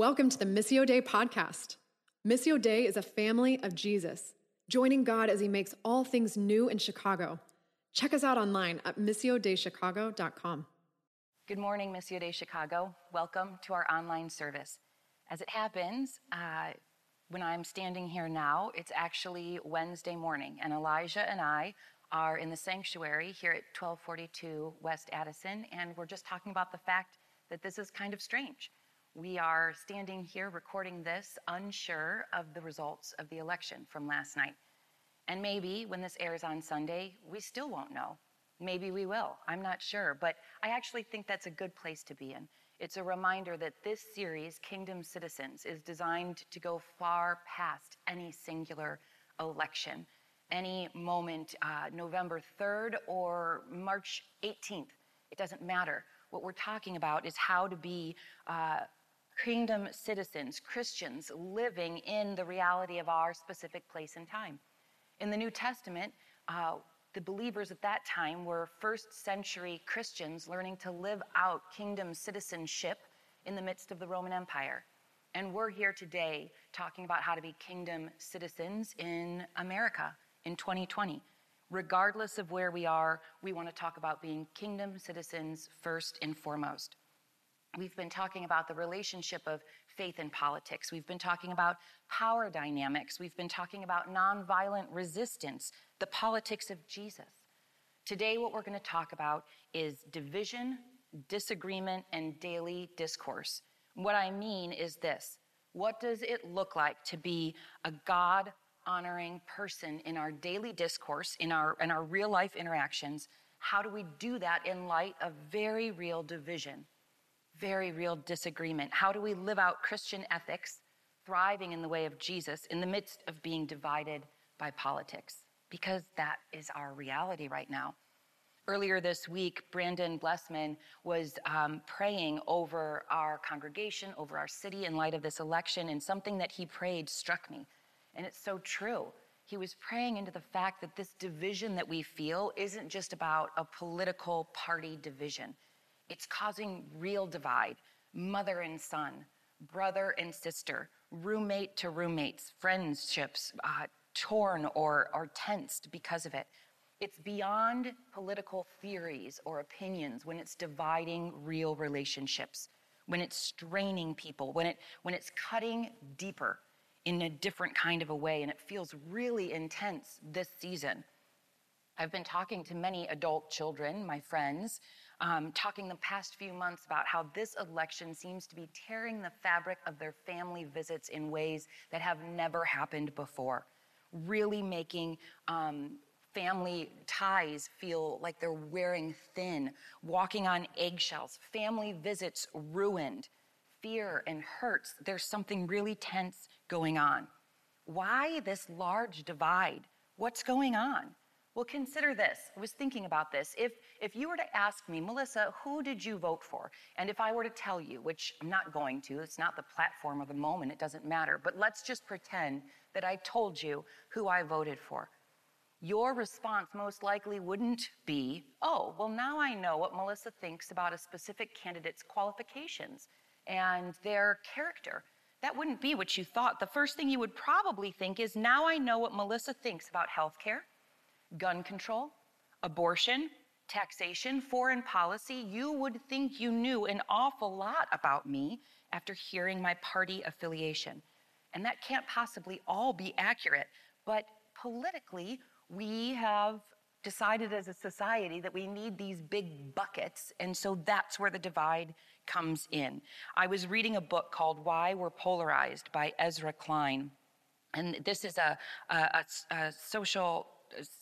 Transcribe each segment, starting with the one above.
Welcome to the Missio Dei podcast. Missio Dei is a family of Jesus, joining God as he makes all things new in Chicago. Check us out online at missiodeichicago.com. Good morning, Missio Dei Chicago. Welcome to our online service. As it happens, uh, when I'm standing here now, it's actually Wednesday morning, and Elijah and I are in the sanctuary here at 1242 West Addison, and we're just talking about the fact that this is kind of strange. We are standing here recording this unsure of the results of the election from last night. And maybe when this airs on Sunday, we still won't know. Maybe we will. I'm not sure. But I actually think that's a good place to be in. It's a reminder that this series, Kingdom Citizens, is designed to go far past any singular election, any moment, uh, November 3rd or March 18th. It doesn't matter. What we're talking about is how to be uh, kingdom citizens, Christians living in the reality of our specific place and time. In the New Testament, uh, the believers at that time were first century Christians learning to live out kingdom citizenship in the midst of the Roman Empire. And we're here today talking about how to be kingdom citizens in America in 2020. Regardless of where we are, we want to talk about being kingdom citizens first and foremost. We've been talking about the relationship of faith and politics. We've been talking about power dynamics. We've been talking about nonviolent resistance, the politics of Jesus. Today, what we're going to talk about is division, disagreement, and daily discourse. What I mean is this What does it look like to be a God honoring person in our daily discourse, in our, in our real life interactions? How do we do that in light of very real division? Very real disagreement. How do we live out Christian ethics, thriving in the way of Jesus in the midst of being divided by politics? Because that is our reality right now. Earlier this week, Brandon Blessman was um, praying over our congregation, over our city in light of this election, and something that he prayed struck me. And it's so true. He was praying into the fact that this division that we feel isn't just about a political party division. It's causing real divide mother and son, brother and sister, roommate to roommates, friendships uh, torn or, or tensed because of it. It's beyond political theories or opinions when it's dividing real relationships, when it's straining people, when, it, when it's cutting deeper in a different kind of a way, and it feels really intense this season. I've been talking to many adult children, my friends, um, talking the past few months about how this election seems to be tearing the fabric of their family visits in ways that have never happened before, really making um, family ties feel like they're wearing thin, walking on eggshells, family visits ruined, fear and hurts. There's something really tense going on. Why this large divide? What's going on? Well, consider this. I was thinking about this. If, if you were to ask me, Melissa, who did you vote for? And if I were to tell you, which I'm not going to, it's not the platform of the moment, it doesn't matter, but let's just pretend that I told you who I voted for. Your response most likely wouldn't be, oh, well, now I know what Melissa thinks about a specific candidate's qualifications and their character. That wouldn't be what you thought. The first thing you would probably think is, now I know what Melissa thinks about healthcare gun control, abortion, taxation, foreign policy, you would think you knew an awful lot about me after hearing my party affiliation. And that can't possibly all be accurate. But politically, we have decided as a society that we need these big buckets. And so that's where the divide comes in. I was reading a book called Why We're Polarized by Ezra Klein. And this is a, a, a, a social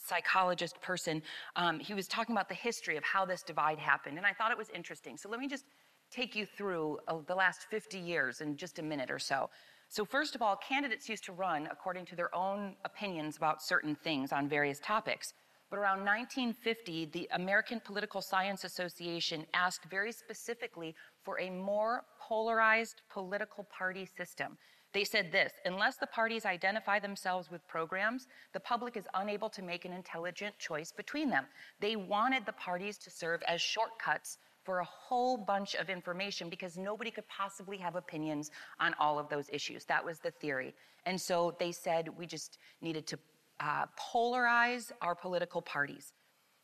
psychologist person, um, he was talking about the history of how this divide happened. And I thought it was interesting. So let me just take you through uh, the last 50 years in just a minute or so. So, first of all, candidates used to run according to their own opinions about certain things on various topics. But around 1950, the American Political Science Association asked very specifically for a more polarized political party system. They said this unless the parties identify themselves with programs, the public is unable to make an intelligent choice between them. They wanted the parties to serve as shortcuts for a whole bunch of information because nobody could possibly have opinions on all of those issues. That was the theory. And so they said we just needed to uh, polarize our political parties.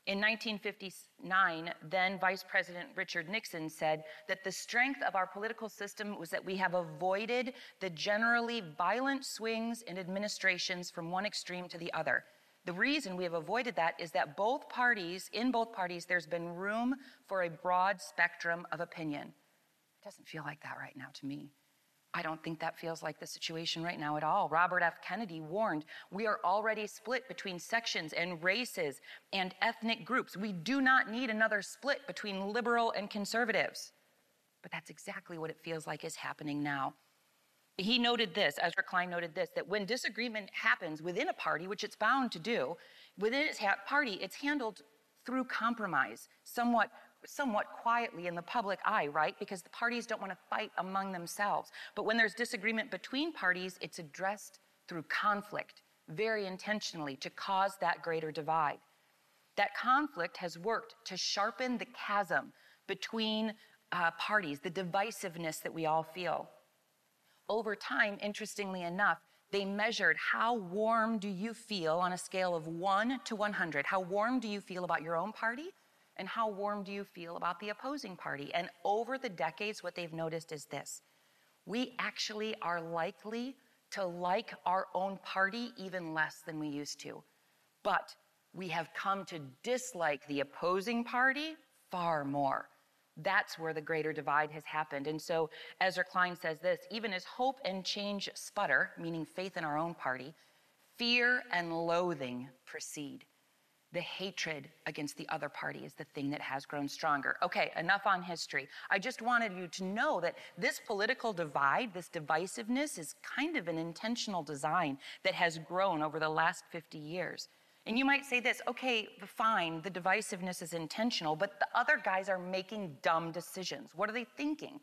In 1959, then Vice President Richard Nixon said that the strength of our political system was that we have avoided the generally violent swings in administrations from one extreme to the other. The reason we have avoided that is that both parties, in both parties, there's been room for a broad spectrum of opinion. It doesn't feel like that right now to me. I don't think that feels like the situation right now at all. Robert F. Kennedy warned we are already split between sections and races and ethnic groups. We do not need another split between liberal and conservatives. But that's exactly what it feels like is happening now. He noted this, Ezra Klein noted this, that when disagreement happens within a party, which it's bound to do, within its party, it's handled through compromise, somewhat somewhat quietly in the public eye, right? Because the parties don't want to fight among themselves. But when there's disagreement between parties, it's addressed through conflict, very intentionally, to cause that greater divide. That conflict has worked to sharpen the chasm between uh, parties, the divisiveness that we all feel. Over time, interestingly enough, they measured how warm do you feel on a scale of 1 to 100? How warm do you feel about your own party? And how warm do you feel about the opposing party? And over the decades, what they've noticed is this we actually are likely to like our own party even less than we used to. But we have come to dislike the opposing party far more. That's where the greater divide has happened. And so Ezra Klein says this even as hope and change sputter, meaning faith in our own party, fear and loathing proceed the hatred against the other party is the thing that has grown stronger. Okay, enough on history. I just wanted you to know that this political divide, this divisiveness, is kind of an intentional design that has grown over the last 50 years. And you might say this okay, fine, the divisiveness is intentional, but the other guys are making dumb decisions. What are they thinking?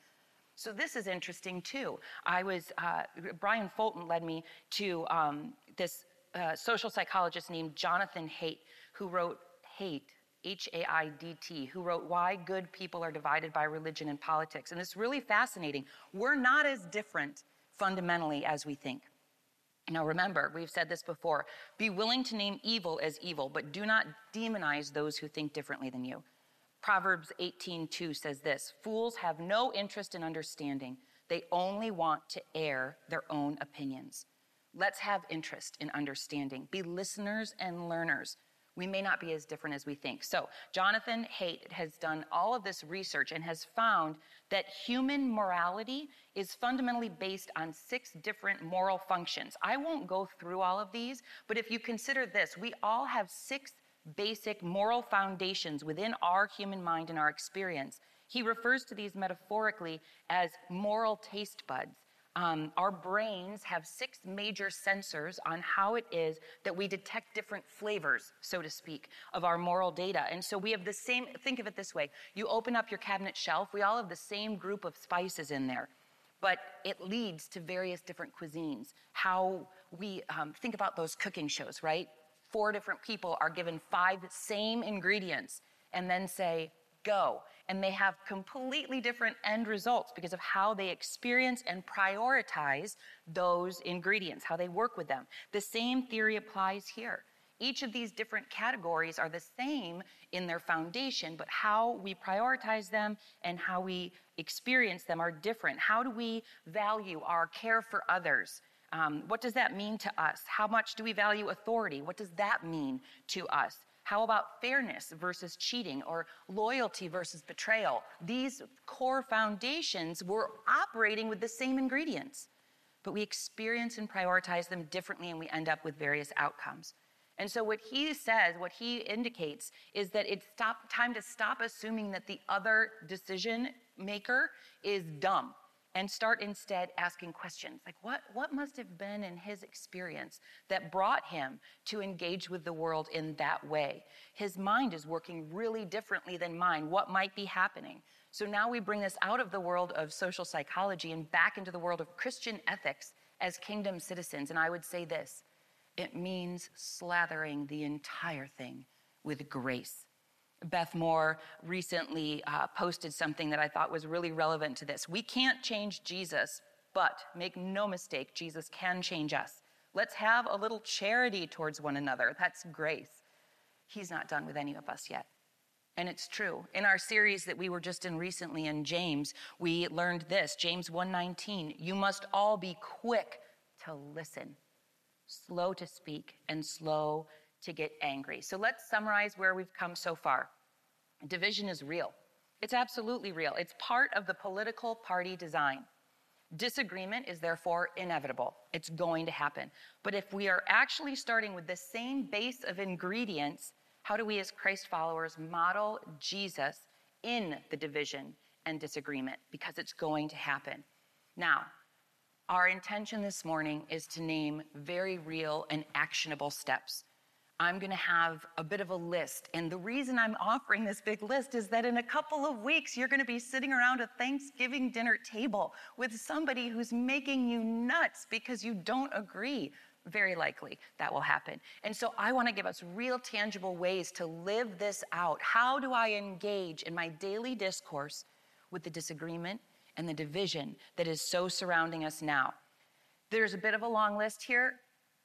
So this is interesting too. I was, uh, Brian Fulton led me to um, this uh, social psychologist named Jonathan Haidt, who wrote Haidt, H A I D T, who wrote Why Good People Are Divided by Religion and Politics. And it's really fascinating. We're not as different fundamentally as we think. Now remember, we've said this before be willing to name evil as evil, but do not demonize those who think differently than you. Proverbs 18:2 says this Fools have no interest in understanding, they only want to air their own opinions. Let's have interest in understanding. Be listeners and learners. We may not be as different as we think. So, Jonathan Haidt has done all of this research and has found that human morality is fundamentally based on six different moral functions. I won't go through all of these, but if you consider this, we all have six basic moral foundations within our human mind and our experience. He refers to these metaphorically as moral taste buds. Um, our brains have six major sensors on how it is that we detect different flavors, so to speak, of our moral data. And so we have the same, think of it this way you open up your cabinet shelf, we all have the same group of spices in there, but it leads to various different cuisines. How we um, think about those cooking shows, right? Four different people are given five same ingredients and then say, go and they have completely different end results because of how they experience and prioritize those ingredients, how they work with them. The same theory applies here. Each of these different categories are the same in their foundation, but how we prioritize them and how we experience them are different. How do we value our care for others? Um, what does that mean to us? How much do we value authority? What does that mean to us? How about fairness versus cheating or loyalty versus betrayal? These core foundations, we're operating with the same ingredients, but we experience and prioritize them differently and we end up with various outcomes. And so, what he says, what he indicates, is that it's stop, time to stop assuming that the other decision maker is dumb and start instead asking questions. Like what, what must have been in his experience that brought him to engage with the world in that way? His mind is working really differently than mine. What might be happening? So now we bring this out of the world of social psychology and back into the world of christian ethics as kingdom citizens. And i would say this it means slathering the entire thing with grace Beth Moore recently uh, posted something that I thought was really relevant to this. We can't change Jesus, but make no mistake, Jesus can change us. Let's have a little charity towards one another. That's grace. He's not done with any of us yet. And it's true. In our series that we were just in recently in James, we learned this, James 1:19, you must all be quick to listen, slow to speak and slow to get angry. So let's summarize where we've come so far. Division is real. It's absolutely real. It's part of the political party design. Disagreement is therefore inevitable. It's going to happen. But if we are actually starting with the same base of ingredients, how do we as Christ followers model Jesus in the division and disagreement? Because it's going to happen. Now, our intention this morning is to name very real and actionable steps I'm going to have a bit of a list. And the reason I'm offering this big list is that in a couple of weeks, you're going to be sitting around a Thanksgiving dinner table with somebody who's making you nuts because you don't agree. Very likely that will happen. And so I want to give us real tangible ways to live this out. How do I engage in my daily discourse with the disagreement and the division that is so surrounding us now? There's a bit of a long list here.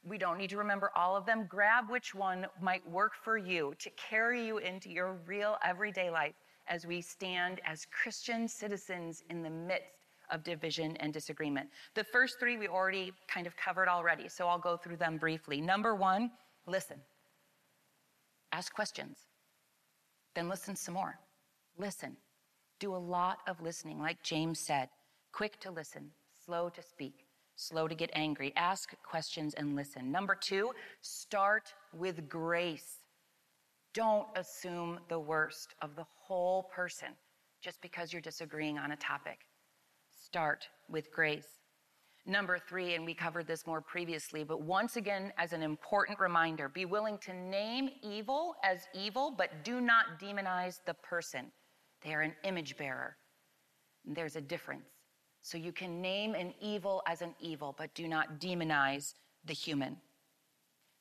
We don't need to remember all of them. Grab which one might work for you to carry you into your real everyday life as we stand as Christian citizens in the midst of division and disagreement. The first three we already kind of covered already, so I'll go through them briefly. Number one, listen. Ask questions. Then listen some more. Listen. Do a lot of listening, like James said. Quick to listen, slow to speak slow to get angry. Ask questions and listen. Number two, start with grace. Don't assume the worst of the whole person just because you're disagreeing on a topic. Start with grace. Number three, and we covered this more previously, but once again, as an important reminder, be willing to name evil as evil, but do not demonize the person. They are an image bearer. There's a difference. So you can name an evil as an evil, but do not demonize the human.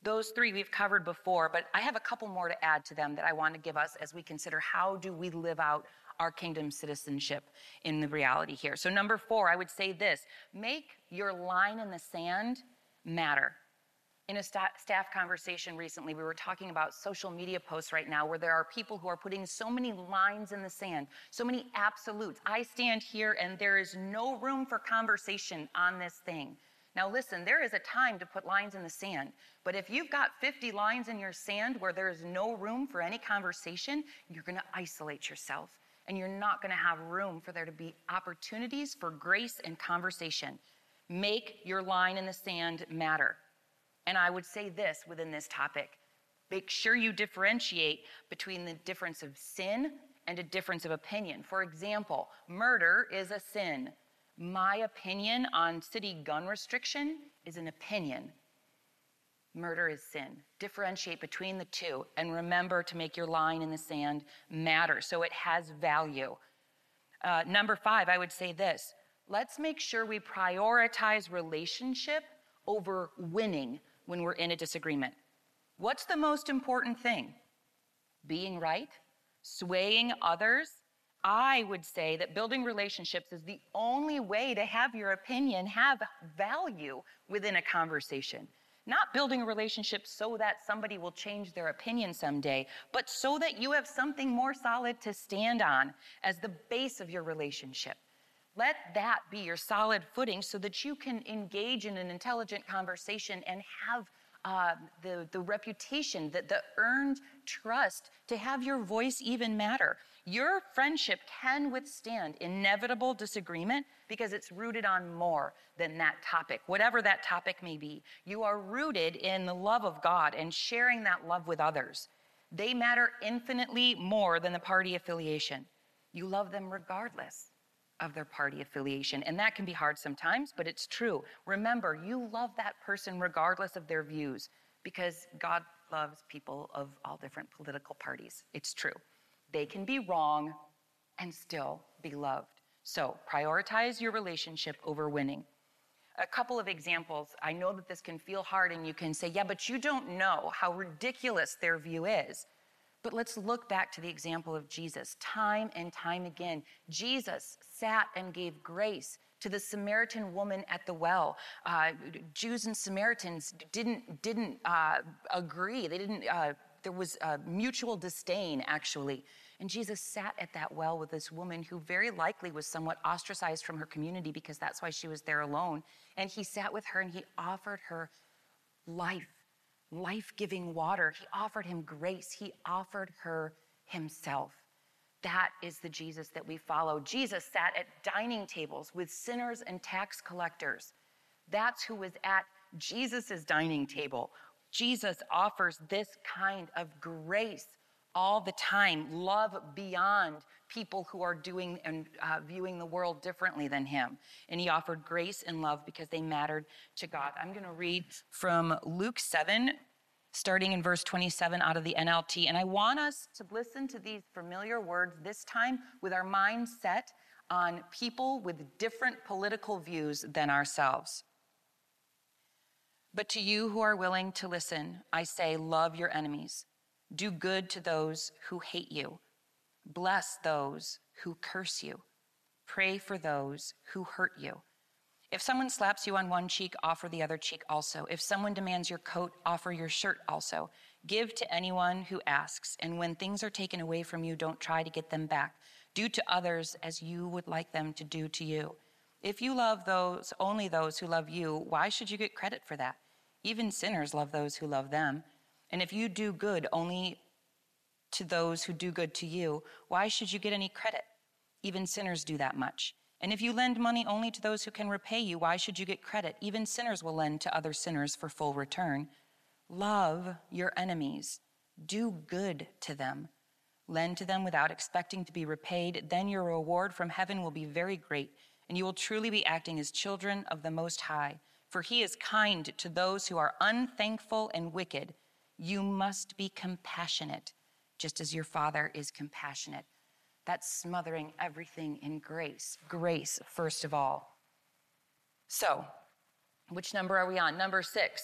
Those three we've covered before, but I have a couple more to add to them that I want to give us as we consider how do we live out our kingdom citizenship in the reality here. So number 4, I would say this, make your line in the sand matter in a st- staff conversation recently, we were talking about social media posts right now where there are people who are putting so many lines in the sand, so many absolutes. I stand here and there is no room for conversation on this thing. Now, listen, there is a time to put lines in the sand, but if you've got 50 lines in your sand where there is no room for any conversation, you're going to isolate yourself and you're not going to have room for there to be opportunities for grace and conversation. Make your line in the sand matter. And I would say this within this topic make sure you differentiate between the difference of sin and a difference of opinion. For example, murder is a sin. My opinion on city gun restriction is an opinion. Murder is sin. Differentiate between the two and remember to make your line in the sand matter so it has value. Uh, number five, I would say this let's make sure we prioritize relationship over winning when we're in a disagreement. What's the most important thing? Being right? Swaying others? I would say that building relationships is the only way to have your opinion have value within a conversation. Not building a relationship so that somebody will change their opinion someday, but so that you have something more solid to stand on as the base of your relationship. Let that be your solid footing so that you can engage in an intelligent conversation and have uh, the, the reputation, that the earned trust to have your voice even matter. Your friendship can withstand inevitable disagreement because it's rooted on more than that topic, whatever that topic may be. You are rooted in the love of God and sharing that love with others. They matter infinitely more than the party affiliation. You love them regardless of their party affiliation. And that can be hard sometimes, but it's true. Remember, you love that person regardless of their views because God loves people of all different political parties. It's true. They can be wrong and still be loved. So prioritize your relationship over winning. A couple of examples. I know that this can feel hard and you can say, yeah, but you don't know how ridiculous their view is. But let's look back to the example of Jesus. Time and time again, Jesus sat and gave grace to the Samaritan woman at the well. Uh, Jews and Samaritans didn't didn't uh, agree. They didn't. Uh, there was mutual disdain, actually. And Jesus sat at that well with this woman who very likely was somewhat ostracized from her community because that's why she was there alone. And he sat with her and he offered her life, life giving water. He offered him grace. He offered her himself. That is the Jesus that we follow. Jesus sat at dining tables with sinners and tax collectors. That's who was at Jesus' dining table. Jesus offers this kind of grace all the time, love beyond people who are doing and uh, viewing the world differently than him. And he offered grace and love because they mattered to God. I'm going to read from Luke 7, starting in verse 27 out of the NLT. And I want us to listen to these familiar words this time with our mind set on people with different political views than ourselves. But to you who are willing to listen, I say, love your enemies. Do good to those who hate you. Bless those who curse you. Pray for those who hurt you. If someone slaps you on one cheek, offer the other cheek also. If someone demands your coat, offer your shirt also. Give to anyone who asks, and when things are taken away from you, don't try to get them back. Do to others as you would like them to do to you. If you love those only those who love you, why should you get credit for that? Even sinners love those who love them. And if you do good only to those who do good to you, why should you get any credit? Even sinners do that much. And if you lend money only to those who can repay you, why should you get credit? Even sinners will lend to other sinners for full return. Love your enemies, do good to them. Lend to them without expecting to be repaid. Then your reward from heaven will be very great, and you will truly be acting as children of the Most High. For he is kind to those who are unthankful and wicked. You must be compassionate, just as your Father is compassionate. That's smothering everything in grace. Grace, first of all. So, which number are we on? Number six.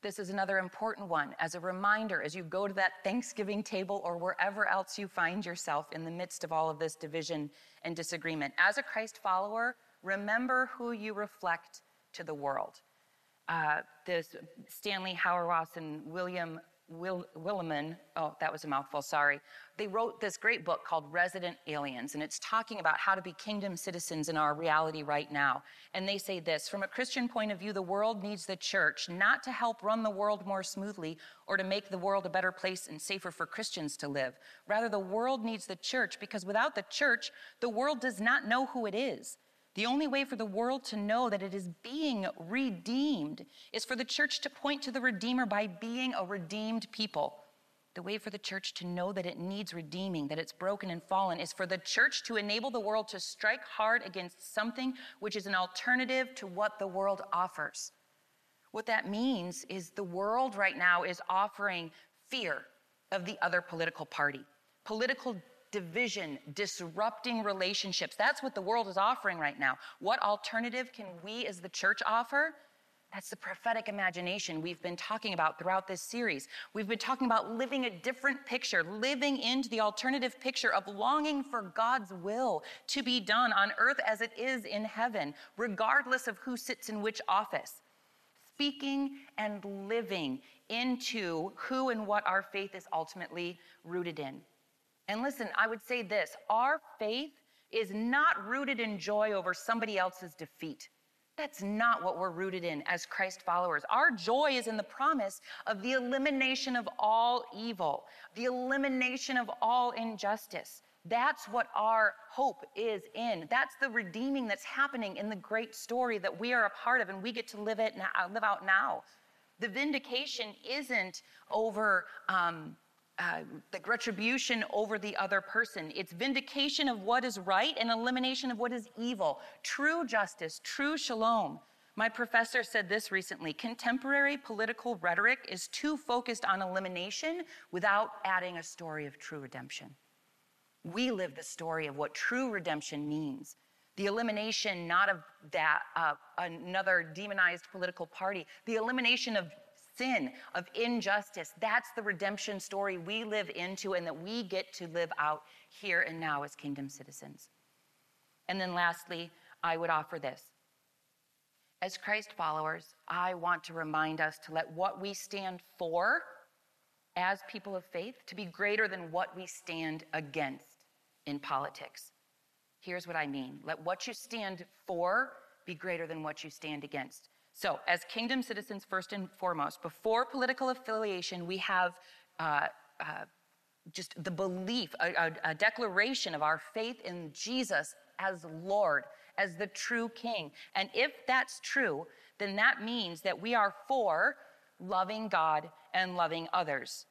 This is another important one as a reminder as you go to that Thanksgiving table or wherever else you find yourself in the midst of all of this division and disagreement. As a Christ follower, remember who you reflect to the world uh, this Stanley Hauerwas and William Will, Willimon, oh, that was a mouthful, sorry. They wrote this great book called Resident Aliens, and it's talking about how to be kingdom citizens in our reality right now. And they say this From a Christian point of view, the world needs the church not to help run the world more smoothly or to make the world a better place and safer for Christians to live. Rather, the world needs the church because without the church, the world does not know who it is. The only way for the world to know that it is being redeemed is for the church to point to the Redeemer by being a redeemed people. The way for the church to know that it needs redeeming, that it's broken and fallen, is for the church to enable the world to strike hard against something which is an alternative to what the world offers. What that means is the world right now is offering fear of the other political party, political division, disrupting relationships. That's what the world is offering right now. What alternative can we as the church offer? That's the prophetic imagination we've been talking about throughout this series. We've been talking about living a different picture, living into the alternative picture of longing for God's will to be done on earth as it is in heaven, regardless of who sits in which office. Speaking and living into who and what our faith is ultimately rooted in. And listen, I would say this our faith is not rooted in joy over somebody else's defeat. That's not what we're rooted in as Christ followers. Our joy is in the promise of the elimination of all evil, the elimination of all injustice. That's what our hope is in. That's the redeeming that's happening in the great story that we are a part of and we get to live it now, live out now. The vindication isn't over um, uh, the retribution over the other person. It's vindication of what is right and elimination of what is evil. True justice, true shalom. My professor said this recently contemporary political rhetoric is too focused on elimination without adding a story of true redemption. We live the story of what true redemption means. The elimination not of that, uh, another demonized political party, the elimination of sin, of injustice. That's the redemption story we live into and that we get to live out here and now as kingdom citizens. And then lastly, I would offer this. As Christ followers, I want to remind us to let what we stand for as people of faith to be greater than what we stand against in politics. Here's what I mean. Let what you stand for be greater than what you stand against. So, as kingdom citizens, first and foremost, before political affiliation, we have uh, uh, just the belief, a, a, a declaration of our faith in Jesus as Lord, as the true King. And if that's true, then that means that we are for loving God and loving others.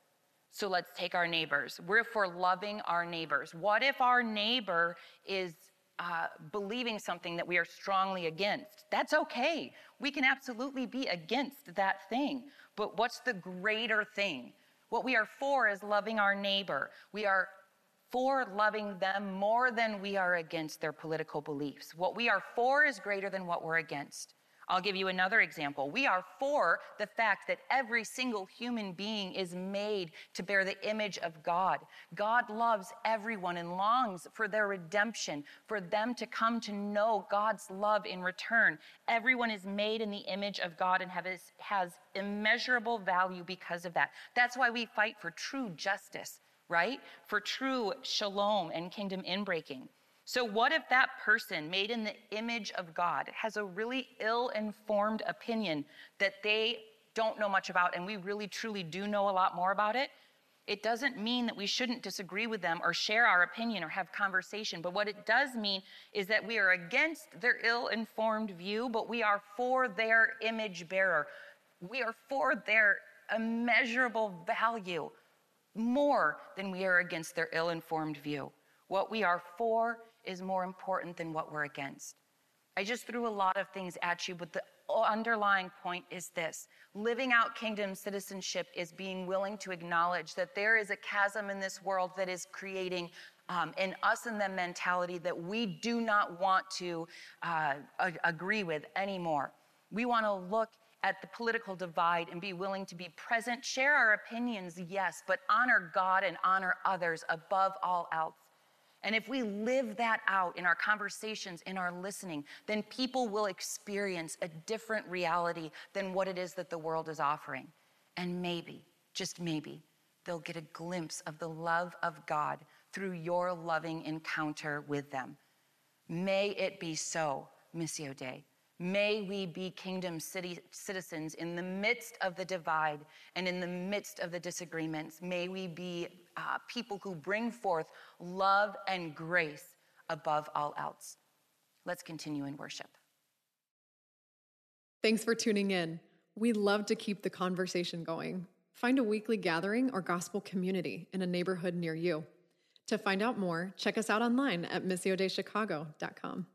So let's take our neighbors. We're for loving our neighbors. What if our neighbor is uh, believing something that we are strongly against? That's okay. We can absolutely be against that thing. But what's the greater thing? What we are for is loving our neighbor. We are for loving them more than we are against their political beliefs. What we are for is greater than what we're against. I'll give you another example. We are for the fact that every single human being is made to bear the image of God. God loves everyone and longs for their redemption, for them to come to know God's love in return. Everyone is made in the image of God and has, has immeasurable value because of that. That's why we fight for true justice, right? For true shalom and kingdom inbreaking. So, what if that person made in the image of God has a really ill informed opinion that they don't know much about, and we really truly do know a lot more about it? It doesn't mean that we shouldn't disagree with them or share our opinion or have conversation. But what it does mean is that we are against their ill informed view, but we are for their image bearer. We are for their immeasurable value more than we are against their ill informed view. What we are for is more important than what we're against. I just threw a lot of things at you, but the underlying point is this living out kingdom citizenship is being willing to acknowledge that there is a chasm in this world that is creating um, an us and them mentality that we do not want to uh, agree with anymore. We want to look at the political divide and be willing to be present, share our opinions, yes, but honor God and honor others above all else. And if we live that out in our conversations, in our listening, then people will experience a different reality than what it is that the world is offering. And maybe, just maybe, they'll get a glimpse of the love of God through your loving encounter with them. May it be so, Missio Dei. May we be kingdom city, citizens in the midst of the divide and in the midst of the disagreements. May we be uh, people who bring forth love and grace above all else. Let's continue in worship. Thanks for tuning in. We love to keep the conversation going. Find a weekly gathering or gospel community in a neighborhood near you. To find out more, check us out online at missiodeichicago.com.